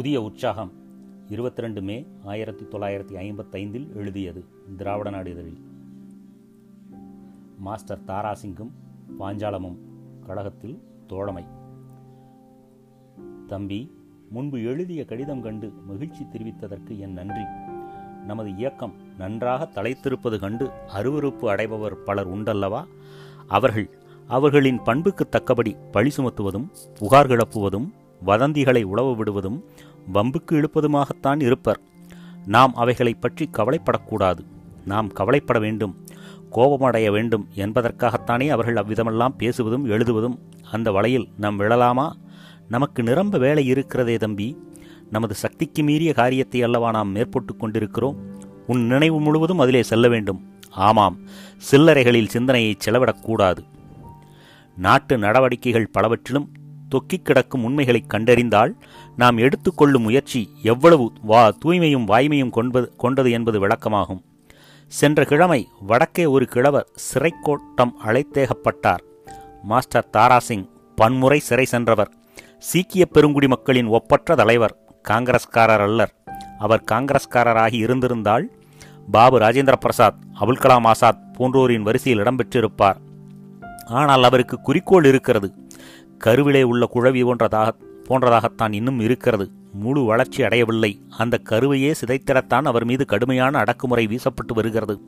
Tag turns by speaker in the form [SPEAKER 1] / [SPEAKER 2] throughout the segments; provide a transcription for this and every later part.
[SPEAKER 1] புதிய உற்சாகம் இருபத்தி ரெண்டு மே ஆயிரத்தி தொள்ளாயிரத்தி ஐம்பத்தைந்தில் எழுதியது திராவிட நாடு இதழில். மாஸ்டர் தாராசிங்கும் பாஞ்சாலமும் கழகத்தில் தோழமை. தம்பி முன்பு எழுதிய கடிதம் கண்டு மகிழ்ச்சி தெரிவித்ததற்கு என் நன்றி. நமது இயக்கம் நன்றாக தலைத்திருப்பது கண்டு அருவருப்பு அடைபவர் பலர் உண்டல்லவா? அவர்கள் அவர்களின் பண்புக்கு தக்கபடி பழி சுமத்துவதும் புகார் கிளப்புவதும் வதந்திகளை உழவு விடுவதும் வம்புக்கு இழுப்பதுமாகத்தான் இருப்பர். நாம் அவைகளைப் பற்றி கவலைப்படக்கூடாது. நாம் கவலைப்பட வேண்டும் கோபமடைய வேண்டும் என்பதற்காகத்தானே அவர்கள் அவ்விதமெல்லாம் பேசுவதும் எழுதுவதும் அந்த வலையில் நாம் விழலாமா? நமக்கு நிரம்ப வேலை இருக்கிறதே தம்பி. நமது சக்திக்கு மீறிய காரியத்தை அல்லவா நாம் மேற்பட்டு கொண்டிருக்கிறோம்? உன் நினைவு முழுவதும் அதிலே செல்ல வேண்டும். ஆமாம் சில்லறைகளில் சிந்தனையை செலவிடக்கூடாது. நாட்டு நடவடிக்கைகள் பலவற்றிலும் தொக்கிக் கிடக்கும் உண்மைகளை கண்டறிந்தால் நாம் எடுத்துக்கொள்ளும் முயற்சி எவ்வளவு வா தூய்மையும் வாய்மையும் கொண்பது கொண்டது என்பது விளக்கமாகும். சென்ற கிழமை வடக்கே ஒரு கிழவர் சிறைக்கோட்டம் அழைத்தேகப்பட்டார். மாஸ்டர் தாராசிங் பன்முறை சிறை சென்றவர். சீக்கிய பெருங்குடி மக்களின் ஒப்பற்ற தலைவர் காங்கிரஸ்காரர் அல்லர். அவர் காங்கிரஸ்காரராகி இருந்திருந்தால் பாபு ராஜேந்திர பிரசாத் அபுல் கலாம் ஆசாத் போன்றோரின் வரிசையில் இடம்பெற்றிருப்பார் ஆனால் அவருக்கு குறிக்கோள் இருக்கிறது. கருவிலே உள்ள குழவி போன்றதாக போன்றதாகத்தான் இன்னும் இருக்கிறது. முழு வளர்ச்சி அடையவில்லை. அந்த கருவையே சிதைத்திடத்தான் அவர் மீது கடுமையான அடக்குமுறை வீசப்பட்டு வருகிறது.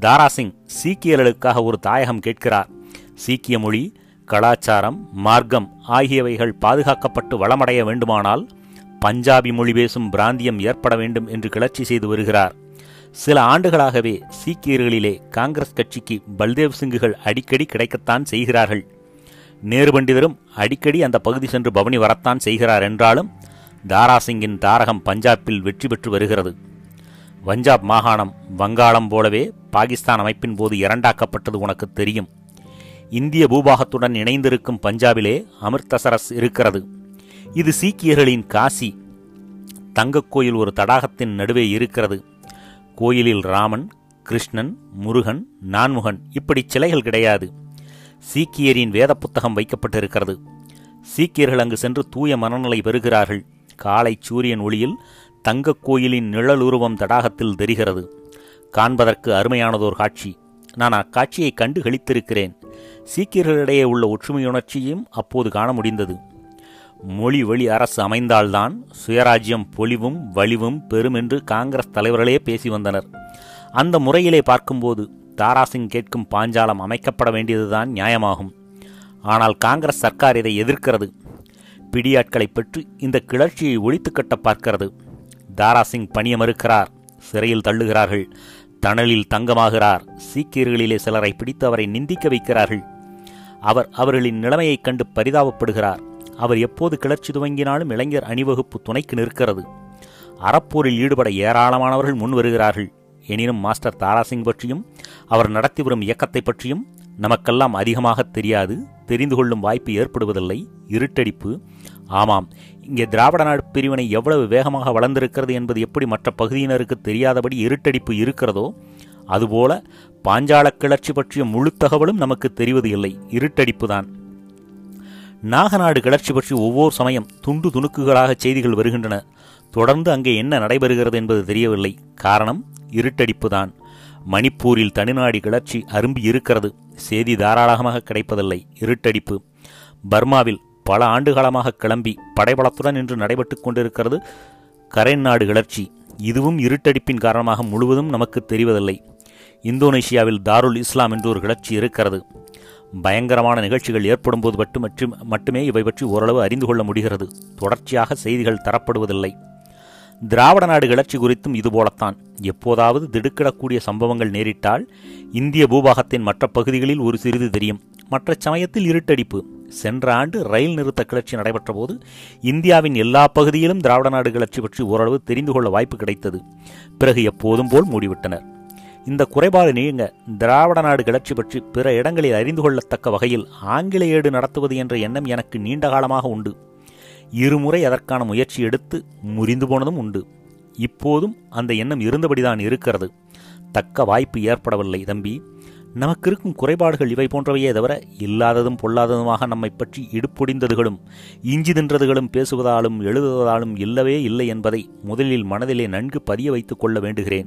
[SPEAKER 1] தாராசிங் சீக்கியர்களுக்காக ஒரு தாயகம் கேட்கிறார். சீக்கிய மொழி கலாச்சாரம் மார்க்கம் ஆகியவைகள் பாதுகாக்கப்பட்டு வளமடைய வேண்டுமானால் பஞ்சாபி மொழி பேசும் பிராந்தியம் ஏற்பட வேண்டும் என்று கிளர்ச்சி செய்து வருகிறார். சில ஆண்டுகளாகவே சீக்கியர்களிலே காங்கிரஸ் கட்சிக்கு பல்தேவ் சிங்குகள் அடிக்கடி கிடைக்கத்தான் செய்கிறார்கள். நேரு பண்டிதரும் அடிக்கடி அந்த பகுதி சென்று பவனி வரத்தான் செய்கிறார் என்றாலும் தாராசிங்கின் தாரகம் பஞ்சாபில் வெற்றி பெற்று வருகிறது. பஞ்சாப் மாகாணம் வங்காளம் போலவே பாகிஸ்தான் அமைப்பின் போது இரண்டாக்கப்பட்டது உனக்கு தெரியும். இந்திய பூபாகத்துடன் இணைந்திருக்கும் பஞ்சாபிலே அமிர்தசரஸ் இருக்கிறது. இது சீக்கியர்களின் காசி. தங்கக் கோயில் ஒரு தடாகத்தின் நடுவே இருக்கிறது. கோயிலில் ராமன் கிருஷ்ணன் முருகன் நான்முகன் இப்படி சிலைகள் கிடையாது. சீக்கியரின் வேத புத்தகம் வைக்கப்பட்டிருக்கிறது. சீக்கியர்கள் அங்கு சென்று தூய மனநிலை பெறுகிறார்கள். காலை சூரியன் ஒளியில் தங்கக் கோயிலின் நிழலுருவம் தடாகத்தில் தெரிகிறது. காண்பதற்கு அருமையானதோர் காட்சி. நான் அக்காட்சியை கண்டு கழித்திருக்கிறேன் சீக்கியர்களிடையே உள்ள ஒற்றுமையுணர்ச்சியும் அப்போது காண முடிந்தது. மொழி வழி அரசு அமைந்தால்தான் சுயராஜ்யம் பொலிவும் வலிவும் பெறும் என்று காங்கிரஸ் தலைவர்களே பேசி வந்தனர். அந்த முறையிலே பார்க்கும்போது தாராசிங் கேட்கும் பாஞ்சாலம் அமைக்கப்பட வேண்டியதுதான் நியாயமாகும். ஆனால் காங்கிரஸ் சர்க்கார் இதை எதிர்க்கிறது. பிடியாட்களை பெற்று இந்த கிளர்ச்சியை ஒழித்து கட்ட பார்க்கிறது. தாராசிங் பணிய மறுக்கிறார் சிறையில் தள்ளுகிறார்கள் தணலில் தங்கமாகிறார் சீக்கியர்களிலே சிலரை பிடித்து அவரை நிந்திக்க வைக்கிறார்கள். அவர் அவர்களின் நிலைமையைக் கண்டு பரிதாபப்படுகிறார். அவர் எப்போது கிளர்ச்சி துவங்கினாலும் இளைஞர் அணிவகுப்பு துணைக்கு நிற்கிறது. அறப்போரில் ஈடுபட ஏராளமானவர்கள் முன் வருகிறார்கள் எனினும் மாஸ்டர் தாராசிங் பற்றியும் அவர் நடத்தி வரும் இயக்கத்தை பற்றியும் நமக்கெல்லாம் அதிகமாக தெரியாது தெரிந்து கொள்ளும் வாய்ப்பு ஏற்படுவதில்லை. இருட்டடிப்பு. ஆமாம் இங்கே திராவிட நாடு பிரிவினை எவ்வளவு வேகமாக வளர்ந்திருக்கிறது என்பது எப்படி மற்ற பகுதியினருக்கு தெரியாதபடி இருட்டடிப்பு இருக்கிறதோ அதுபோல பாஞ்சால கிளர்ச்சி பற்றிய முழு தகவலும் நமக்கு தெரிவது இல்லை. இருட்டடிப்புதான் நாகநாடு கிளர்ச்சி பற்றி ஒவ்வொரு சமயம் துண்டு துணுக்குகளாக செய்திகள் வருகின்றன. தொடர்ந்து அங்கே என்ன நடைபெறுகிறது என்பது தெரியவில்லை. காரணம் இருட்டடிப்புதான். மணிப்பூரில் தனிநாடி கிளர்ச்சி அரும்பி இருக்கிறது. செய்தி தாராளமாக கிடைப்பதில்லை. இருட்டடிப்பு. பர்மாவில் பல ஆண்டுகாலமாக கிளம்பி படைபலத்துடன் இன்று நடைபெற்று கொண்டிருக்கிறது கரைன் நாடு கிளர்ச்சி. இதுவும் இருட்டடிப்பின் காரணமாக முழுவதும் நமக்கு தெரிவதில்லை. இந்தோனேஷியாவில் தாருல் இஸ்லாம் என்று ஒரு கிளர்ச்சி இருக்கிறது. பயங்கரமான நிகழ்ச்சிகள் ஏற்படும் போது மட்டும் மட்டுமே இவை பற்றி ஓரளவு அறிந்து கொள்ள முடிகிறது. தொடர்ச்சியாக செய்திகள் தரப்படுவதில்லை. திராவிட நாடு கிளர்ச்சி குறித்தும் இதுபோலத்தான். எப்போதாவது திடுக்கிடக்கூடிய சம்பவங்கள் நேரிட்டால் இந்திய பூபாகத்தின் மற்ற பகுதிகளில் ஒரு சிறிது தெரியும். மற்ற சமயத்தில் இருட்டடிப்பு. சென்ற ஆண்டு ரயில் நிறுத்த கிளர்ச்சி நடைபெற்ற போது இந்தியாவின் எல்லா பகுதியிலும் திராவிட நாடு கிளர்ச்சி பற்றி ஓரளவு தெரிந்து கொள்ள வாய்ப்பு கிடைத்தது. பிறகு எப்போதும் போல் மூடிவிட்டனர். இந்த குறைபாடு நீங்க திராவிட நாடு கிளர்ச்சி பற்றி பிற இடங்களில் அறிந்து கொள்ளத்தக்க வகையில் ஆங்கில ஏடு நடத்துவது என்ற எண்ணம் எனக்கு நீண்ட காலமாக உண்டு. இருமுறை அதற்கான முயற்சி எடுத்து முறிந்து போனதும் உண்டு. இப்போதும் அந்த எண்ணம் இருந்தபடிதான் இருக்கிறது. தக்க வாய்ப்பு ஏற்படவில்லை தம்பி. நமக்கு இருக்கும் குறைபாடுகள் இவை போன்றவையே தவிர இல்லாததும் பொல்லாததுமாக நம்மை பற்றி இடுப்பொடிந்ததுகளும் இஞ்சி தின்றதுகளும் பேசுவதாலும் எழுதுவதாலும் இல்லவே இல்லை என்பதை முதலில் மனதிலே நன்கு பதிய வைத்துக் கொள்ள வேண்டுகிறேன்.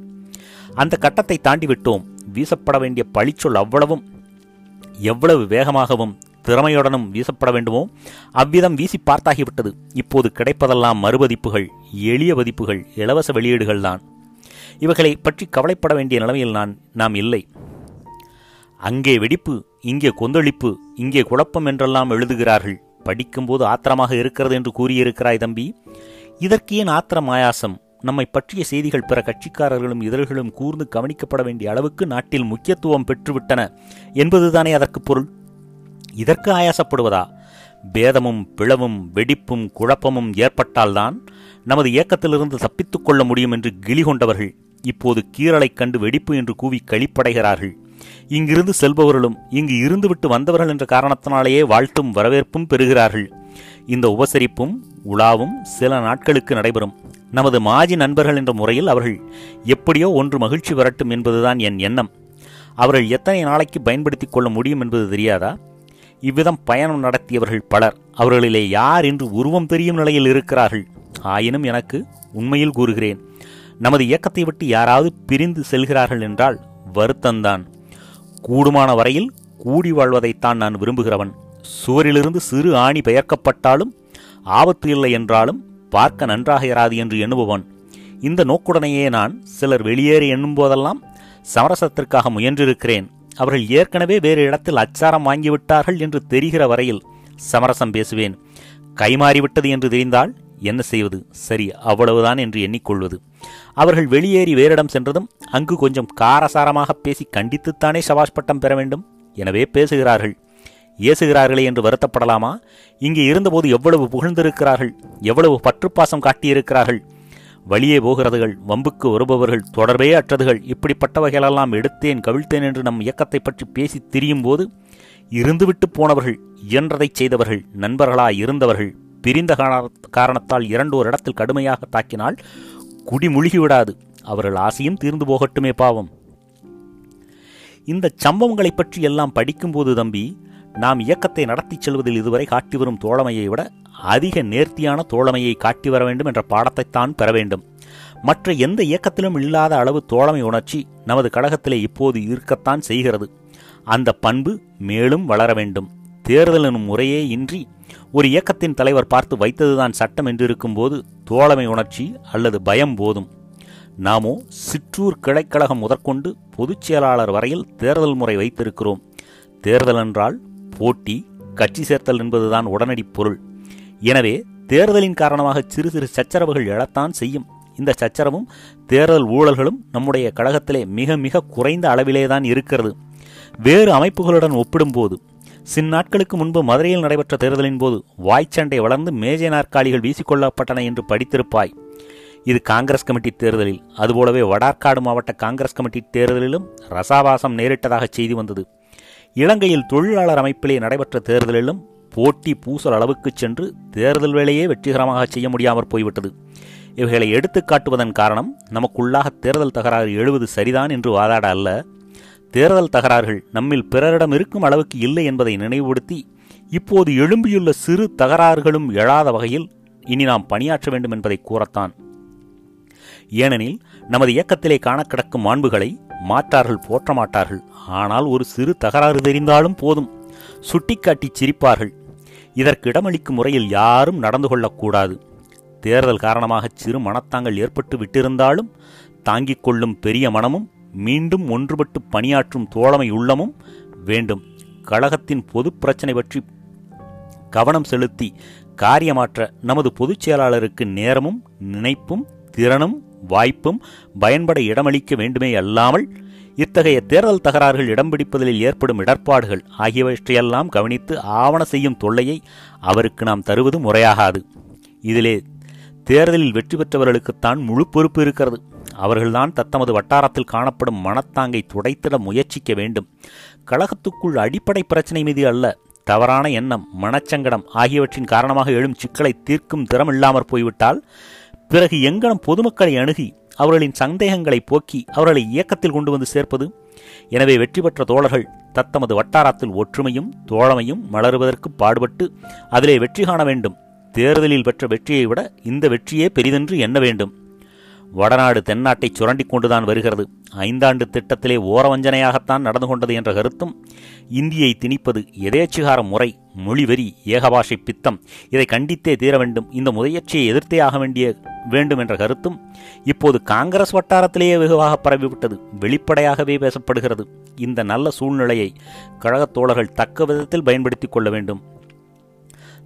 [SPEAKER 1] அந்த கட்டத்தை தாண்டி விட்டோம் வீசப்பட வேண்டிய பழிச்சொல் அவ்வளவும் எவ்வளவு வேகமாகவும் திறமையுடனும் வீசப்பட வேண்டுமோ? அவ்விதம் வீசி பார்த்தாகிவிட்டது. இப்போது கிடைப்பதெல்லாம் மறுபதிப்புகள் எளிய பதிப்புகள் இலவச வெளியீடுகள் தான். இவைகளை பற்றி கவலைப்பட வேண்டிய நிலைமையில் நான் நாம் இல்லை. அங்கே வெடிப்பு இங்கே கொந்தளிப்பு இங்கே குழப்பம் என்றெல்லாம் எழுதுகிறார்கள். படிக்கும்போது ஆத்திரமாக இருக்கிறது என்று கூறியிருக்கிறாய் தம்பி. இதற்கு ஏன் ஆத்திரம் ஆயாசம்? நம்மை பற்றிய செய்திகள் பிற கட்சிக்காரர்களும் இதழ்களும் கூர்ந்து கவனிக்கப்பட வேண்டிய அளவுக்கு நாட்டில் முக்கியத்துவம் பெற்றுவிட்டன என்பதுதானே அதற்கு பொருள்? இதற்கு ஆயாசப்படுவதா? பேதமும் பிளவும் வெடிப்பும் குழப்பமும் ஏற்பட்டால்தான் நமது இயக்கத்திலிருந்து தப்பித்துக் கொள்ள முடியும் என்று கிளி கொண்டவர்கள் இப்போது கீரலைக் கண்டு வெடிப்பு என்று கூவி கழிப்படைகிறார்கள் இங்கிருந்து செல்பவர்களும் இங்கு இருந்துவிட்டு வந்தவர்கள் என்ற காரணத்தினாலேயே வாழ்த்தும் வரவேற்பும் பெறுகிறார்கள். இந்த உபசரிப்பும் உலாவும் சில நாட்களுக்கு நடைபெறும். நமது மாஜி நண்பர்கள் என்ற முறையில் அவர்கள் எப்படியோ ஒன்று மகிழ்ச்சி வரட்டும் என்பதுதான் என் எண்ணம். அவர்கள் எத்தனை நாளைக்கு பயன்படுத்திக் கொள்ள முடியும் என்பது தெரியாதா? இவ்விதம் பயணம் நடத்தியவர்கள் பலர். அவர்களிலே யார் என்று உருவம் தெரியும் நிலையில் இருக்கிறார்கள்? ஆயினும் எனக்கு உண்மையில் கூறுகிறேன். நமது இயக்கத்தை விட்டு யாராவது பிரிந்து செல்கிறார்கள் என்றால் வருத்தந்தான் கூடுமான வரையில் கூடி வாழ்வதைத்தான் நான் விரும்புகிறவன். சுவரிலிருந்து சிறு ஆணி பெயர்க்கப்பட்டாலும் ஆபத்து இல்லை என்றாலும் பார்க்க நன்றாக இராது என்று எண்ணுபவன். இந்த நோக்குடனேயே நான் சிலர் வெளியேறி எண்ணும் போதெல்லாம் சமரசத்திற்காக முயன்றிருக்கிறேன். அவர்கள் ஏற்கனவே வேறு இடத்தில் அச்சாரம் வாங்கிவிட்டார்கள் என்று தெரிகிற வரையில் சமரசம் பேசுவேன். கைமாறிவிட்டது என்று தெரிந்தால் என்ன செய்வது? சரி அவ்வளவுதான் என்று எண்ணிக்கொள்வது. அவர்கள் வெளியேறி வேறிடம் சென்றதும் அங்கு கொஞ்சம் காரசாரமாக பேசி கண்டித்துத்தானே சபாஷ் பட்டம் பெற வேண்டும்? எனவே பேசுகிறார்கள். ஏசுகிறார்களே என்று வருத்தப்படலாமா? இங்கே இருந்தபோது எவ்வளவு புகழ்ந்திருக்கிறார்கள்? எவ்வளவு பற்றுப்பாசம் காட்டியிருக்கிறார்கள்? வழியே போகிறதுகள் வம்புக்கு வருபவர்கள் தொடர்பே அற்றதுகள் இப்படிப்பட்டவைகளெல்லாம் எடுத்தேன் கவிழ்த்தேன் என்று நம் இயக்கத்தை பற்றி பேசி திரியும் போது இருந்துவிட்டு போனவர்கள் இயன்றதைச் செய்தவர்கள் நண்பர்களாய் இருந்தவர்கள் பிரிந்த காரணத்தால் இரண்டோர் இடத்தில் கடுமையாக தாக்கினால் குடி முழுகிவிடாது. அவர்கள் ஆசையும் தீர்ந்து போகட்டுமே பாவம். இந்த சம்பவங்களை பற்றி எல்லாம் படிக்கும்போது தம்பி நாம் இயக்கத்தை நடத்திச் செல்வதில் இதுவரை காட்டி வரும் தோழமையை விட அதிக நேர்த்தியான தோழமையை காட்டி வர வேண்டும் என்ற பாடத்தைத்தான் பெற வேண்டும். மற்ற எந்த இயக்கத்திலும் இல்லாத அளவு தோழமை உணர்ச்சி நமது கழகத்திலே இப்போது இருக்கத்தான் செய்கிறது. அந்த பண்பு மேலும் வளர வேண்டும். தேர்தல் எனும் முறையே இன்றி ஒரு இயக்கத்தின் தலைவர் பார்த்து வைத்ததுதான் சட்டம் என்று இருக்கும்போது தோழமை உணர்ச்சி அல்லது பயம் போதும். நாமோ சிற்றூர் கிளைக்கழகம் முதற்கொண்டு பொதுச் செயலாளர் வரையில் தேர்தல் முறை வைத்திருக்கிறோம். தேர்தல் என்றால் போட்டி கட்சி சேர்த்தல் என்பதுதான் உடனடி பொருள். எனவே தேர்தலின் காரணமாக சிறு சிறு சச்சரவுகள் எழத்தான் செய்யும். இந்த சச்சரவும் தேர்தல் ஊழல்களும் நம்முடைய கழகத்திலே மிக மிக குறைந்த அளவிலே தான் இருக்கிறது. வேறு அமைப்புகளுடன் ஒப்பிடும்போது சின் நாட்களுக்கு முன்பு மதுரையில் நடைபெற்ற தேர்தலின் போது வாய்ச்சண்டை வளர்ந்து மேஜை நாற்காலிகள் வீசிக்கொள்ளப்பட்டன என்று படித்திருப்பாய். இது காங்கிரஸ் கமிட்டி தேர்தலில் அதுபோலவே வடார்காடு மாவட்ட காங்கிரஸ் கமிட்டி தேர்தலிலும் ரசாபாசம் நேரிட்டதாக செய்தி வந்தது. இலங்கையில் தொழிலாளர் அமைப்பிலே நடைபெற்ற தேர்தலிலும் போட்டி பூசல் அளவுக்கு சென்று தேர்தல் வேலையே வெற்றிகரமாக செய்ய முடியாமற் போய்விட்டது. இவைகளை எடுத்து காட்டுவதன் காரணம் நமக்குள்ளாக தேர்தல் தகராறு எழுவது சரிதான் என்று வாதாட அல்ல. தேர்தல் தகராறுகள் நம்மில் பிறரிடம் இருக்கும் அளவுக்கு இல்லை என்பதை நினைவுபடுத்தி இப்போது எழும்பியுள்ள சிறு தகராறுகளும் எழாத வகையில் இனி நாம் பணியாற்ற வேண்டும் என்பதை கூறத்தான். ஏனெனில் நமது இயக்கத்திலே காண கிடக்கும் மாண்புகளை மாற்றார்கள் போற்ற மாட்டார்கள் ஆனால் ஒரு சிறு தகராறு தெரிந்தாலும் போதும். சுட்டிக்காட்டி சிரிப்பார்கள். இதற்கு இடமளிக்கும் முறையில் யாரும் நடந்து கொள்ளக்கூடாது. தேர்தல் காரணமாக சிறு மனத்தாங்கள் ஏற்பட்டு விட்டிருந்தாலும் தாங்கிக் கொள்ளும் பெரிய மனமும் மீண்டும் ஒன்றுபட்டு பணியாற்றும் தோழமை உள்ளமும் வேண்டும். கழகத்தின் பொது பிரச்சனை பற்றி கவனம் செலுத்தி காரியமாற்ற நமது பொதுச் செயலாளருக்கு நேரமும் நினைப்பும் திறனும் வாய்ப்பும் பயன்பட இடமளிக்க வேண்டுமே அல்லாமல் இத்தகைய தேர்தல் தகராறுகள் இடம் பிடிப்பதில் ஏற்படும் இடர்பாடுகள் ஆகியவற்றையெல்லாம் கவனித்து ஆவண செய்யும் தொல்லையை அவருக்கு நாம் தருவது முறையாகாது. இதிலே தேர்தலில் வெற்றி பெற்றவர்களுக்குத்தான் முழு பொறுப்பு இருக்கிறது. அவர்கள்தான் தத்தமது வட்டாரத்தில் காணப்படும் மனத்தாங்கை துடைத்திட முயற்சிக்க வேண்டும். கழகத்துக்குள் அடிப்படை பிரச்சனை மீது அல்ல தவறான எண்ணம் மனச்சங்கடம் ஆகியவற்றின் காரணமாக எழும் சிக்கலை தீர்க்கும் திறம் இல்லாமற் போய்விட்டால் பிறகு எங்கனம் பொதுமக்களை அணுகி அவர்களின் சந்தேகங்களை போக்கி அவர்களை இயக்கத்தில் கொண்டு வந்து சேர்ப்பது. எனவே வெற்றி பெற்ற தோழர்கள் தத்தமது வட்டாரத்தில் ஒற்றுமையும் தோழமையும் மலருவதற்கு பாடுபட்டு அதிலே வெற்றி காண வேண்டும். தேர்தலில் பெற்ற வெற்றியை விட இந்த வெற்றியே பெரிதென்று எண்ண வேண்டும். வடநாடு தென்னாட்டை சுரண்டிக் கொண்டுதான் வருகிறது. ஐந்தாண்டு திட்டத்திலே ஓரவஞ்சனையாகத்தான் நடந்து கொண்டது என்ற கருத்தும் இந்தியை திணிப்பது எதேச்சிகார முறை மொழிவெறி ஏகபாஷை பித்தம். இதை கண்டித்தே தீர வேண்டும். இந்த முயற்சியை எதிர்த்தே ஆக வேண்டிய வேண்டும் என்ற கருத்தும் இப்போது காங்கிரஸ் வட்டாரத்திலேயே வெகுவாக பரவிவிட்டது. வெளிப்படையாகவே பேசப்படுகிறது. இந்த நல்ல சூழ்நிலையை கழகத் தோழர்கள் தக்க விதத்தில் பயன்படுத்திக் கொள்ள வேண்டும்.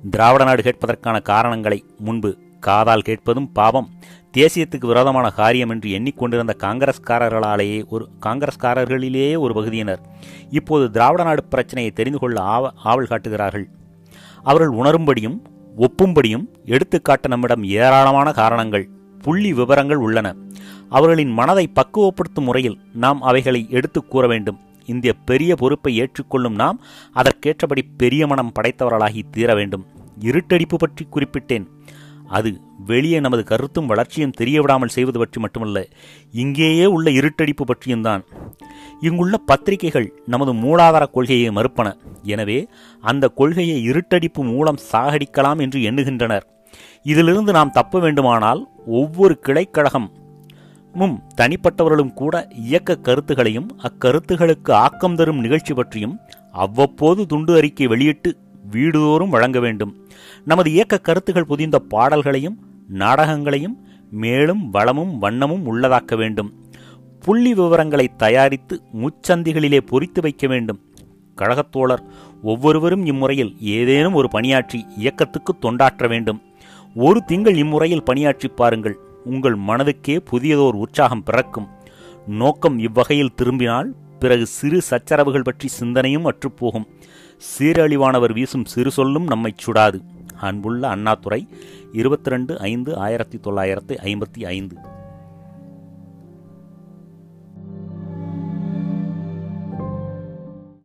[SPEAKER 1] திராவிட நாடு கேட்பதற்கான காரணங்களை முன்பு காதால் கேட்பதும் பாவம். தேசியத்துக்கு விரோதமான காரியம் என்று எண்ணிக்கொண்டிருந்த காங்கிரஸ்காரர்களாலேயே ஒரு காங்கிரஸ்காரர்களிலேயே ஒரு பகுதியினர் இப்போது திராவிட நாடு பிரச்சனையை தெரிந்து கொள்ள ஆவ ஆவல் காட்டுகிறார்கள். அவர்கள் உணரும்படியும் ஒப்பும்படியும் எடுத்துக்காட்ட நம்மிடம் ஏராளமான காரணங்கள் புள்ளி விவரங்கள் உள்ளன. அவர்களின் மனதை பக்குவப்படுத்தும் முறையில் நாம் அவைகளை எடுத்துக் கூற வேண்டும். இந்த பெரிய பொறுப்பை ஏற்றுக்கொள்ளும் நாம் அதற்கேற்றபடி பெரிய மனம் படைத்தவர்களாகி தீர வேண்டும். இருட்டடிப்பு பற்றி குறிப்பிட்டேன். அது வெளியே நமது கருத்தும் வளர்ச்சியும் தெரியவிடாமல் செய்வது பற்றி மட்டுமல்ல இங்கேயே உள்ள இருட்டடிப்பு பற்றியும் தான் இங்குள்ள பத்திரிகைகள் நமது மூலாதார கொள்கையை மறுப்பன. எனவே அந்த கொள்கையை இருட்டடிப்பு மூலம் சாகடிக்கலாம் என்று எண்ணுகின்றனர். இதிலிருந்து நாம் தப்ப வேண்டுமானால் ஒவ்வொரு கிளைக்கழகம் மும் தனிப்பட்டவர்களும் கூட இயக்க கருத்துகளையும் அக்கருத்துகளுக்கு ஆக்கம் தரும் நிகழ்ச்சி பற்றியும் அவ்வப்போது துண்டு அறிக்கை வெளியிட்டு வீடுதோறும் வழங்க வேண்டும். நமது இயக்க கருத்துகள் புதிந்த பாடல்களையும் நாடகங்களையும் மேலும் வளமும் வண்ணமும் உள்ளதாக்க வேண்டும். புள்ளி விவரங்களை தயாரித்து முச்சந்திகளிலே பொறித்து வைக்க வேண்டும். கழகத்தோழர் ஒவ்வொருவரும் இம்முறையில் ஏதேனும் ஒரு பணியாற்றி இயக்கத்துக்கு தொண்டாற்ற வேண்டும். ஒரு திங்கள் இம்முறையில் பணியாற்றி பாருங்கள். உங்கள் மனதுக்கே புதியதோர் உற்சாகம் பிறக்கும். நோக்கம் இவ்வகையில் திரும்பினால் பிறகு சிறு சச்சரவுகள் பற்றி சிந்தனையும் அற்றுப்போகும். சீரழிவானவர் வீசும் சிறு சொல்லும் நம்மைச் சுடாது. அன்புள்ள அண்ணாதுரை இருபத்தி ரெண்டு ஐந்து ஆயிரத்தி தொள்ளாயிரத்தி ஐம்பத்தி ஐந்து.